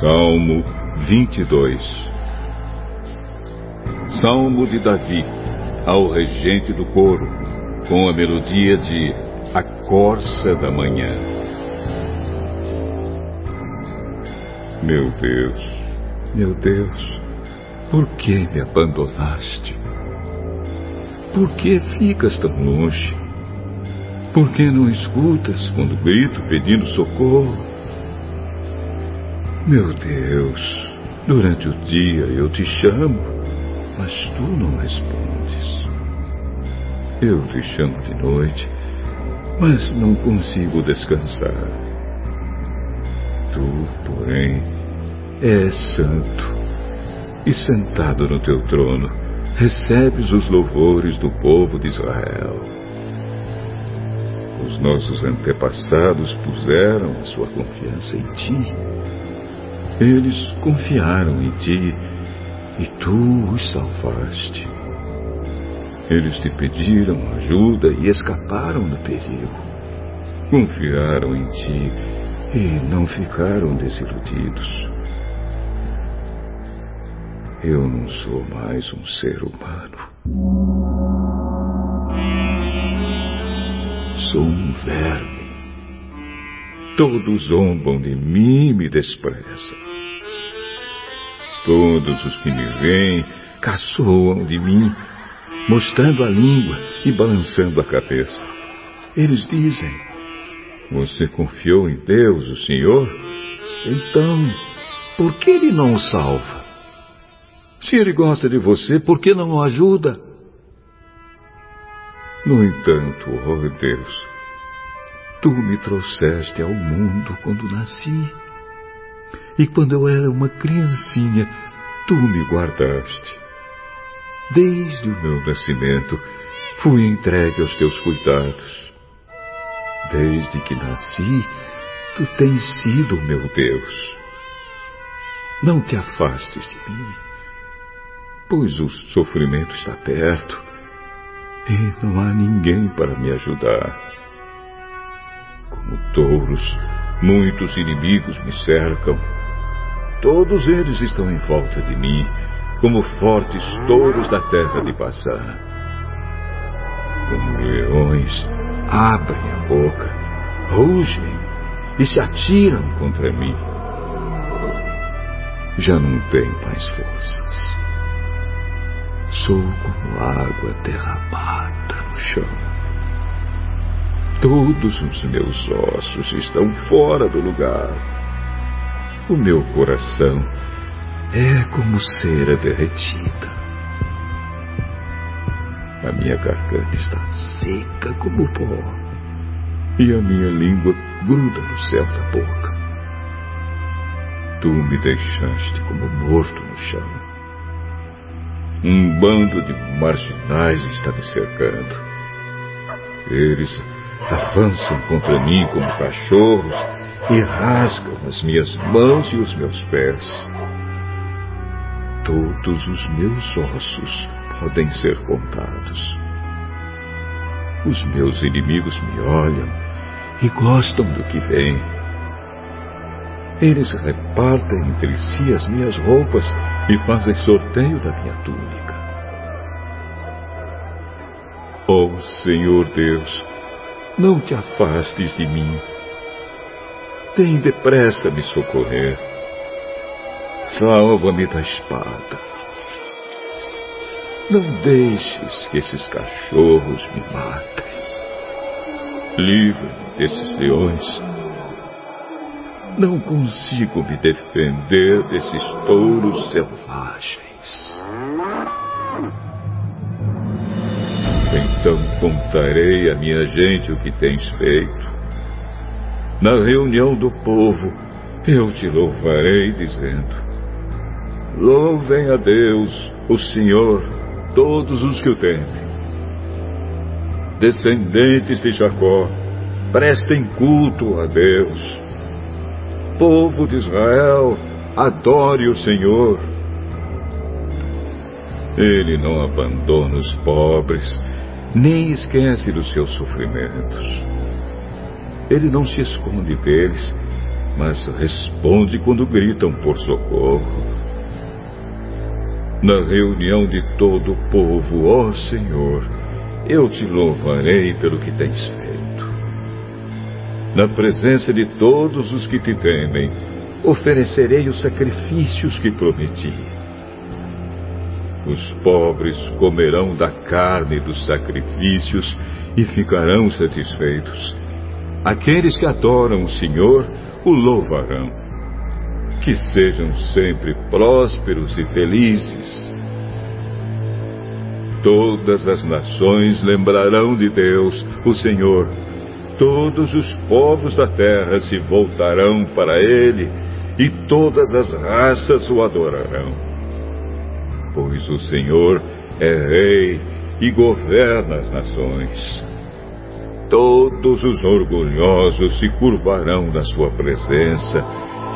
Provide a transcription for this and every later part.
Salmo 22 Salmo de Davi ao regente do coro, com a melodia de A Corça da Manhã. Meu Deus, meu Deus, por que me abandonaste? Por que ficas tão longe? Por que não escutas quando grito pedindo socorro? Meu Deus, durante o dia eu te chamo, mas tu não respondes. Eu te chamo de noite, mas não consigo descansar. Tu, porém, és santo, e sentado no teu trono, recebes os louvores do povo de Israel. Os nossos antepassados puseram a sua confiança em ti eles confiaram em ti e tu os salvaste. Eles te pediram ajuda e escaparam do perigo. Confiaram em ti e não ficaram desiludidos. Eu não sou mais um ser humano. Sou um verme. Todos zombam de mim e me desprezam. Todos os que me veem caçoam de mim, mostrando a língua e balançando a cabeça. Eles dizem: Você confiou em Deus, o Senhor? Então, por que Ele não o salva? Se Ele gosta de você, por que não o ajuda? No entanto, oh Deus, Tu me trouxeste ao mundo quando nasci. E quando eu era uma criancinha, tu me guardaste. Desde o meu nascimento, fui entregue aos teus cuidados. Desde que nasci, tu tens sido meu Deus. Não te afastes de mim, pois o sofrimento está perto e não há ninguém para me ajudar. Como touros, muitos inimigos me cercam Todos eles estão em volta de mim, como fortes touros da terra de passar. Como leões, abrem a boca, rugem e se atiram contra mim. Já não tenho mais forças. Sou como água derramada no chão. Todos os meus ossos estão fora do lugar o meu coração é como cera derretida. A minha garganta está seca como pó. E a minha língua gruda no céu da boca. Tu me deixaste como morto no chão. Um bando de marginais está me cercando. Eles avançam contra mim como cachorros e rasgam as minhas mãos e os meus pés. Todos os meus ossos podem ser contados. Os meus inimigos me olham e gostam do que vem. Eles repartem entre si as minhas roupas e fazem sorteio da minha túnica. Oh Senhor Deus, não te afastes de mim tem depressa me socorrer. Salva-me da espada. Não deixes que esses cachorros me matem. Livra-me desses leões. Não consigo me defender desses touros selvagens. Então contarei à minha gente o que tens feito na reunião do povo, eu te louvarei, dizendo: Louvem a Deus, o Senhor, todos os que o temem. Descendentes de Jacó, prestem culto a Deus. Povo de Israel, adore o Senhor. Ele não abandona os pobres, nem esquece dos seus sofrimentos ele não se esconde deles, mas responde quando gritam por socorro. Na reunião de todo o povo, ó Senhor, eu te louvarei pelo que tens feito. Na presença de todos os que te temem, oferecerei os sacrifícios que prometi. Os pobres comerão da carne dos sacrifícios e ficarão satisfeitos. Aqueles que adoram o Senhor o louvarão. Que sejam sempre prósperos e felizes. Todas as nações lembrarão de Deus, o Senhor. Todos os povos da terra se voltarão para Ele e todas as raças o adorarão. Pois o Senhor é Rei e governa as nações. Todos os orgulhosos se curvarão na sua presença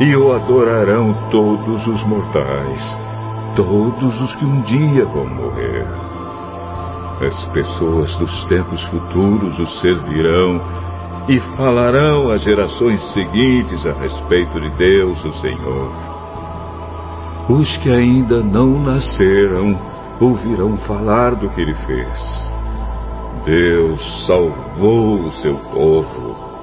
e o adorarão todos os mortais, todos os que um dia vão morrer. As pessoas dos tempos futuros o servirão e falarão às gerações seguintes a respeito de Deus, o Senhor. Os que ainda não nasceram ouvirão falar do que ele fez. Deus salvou o seu povo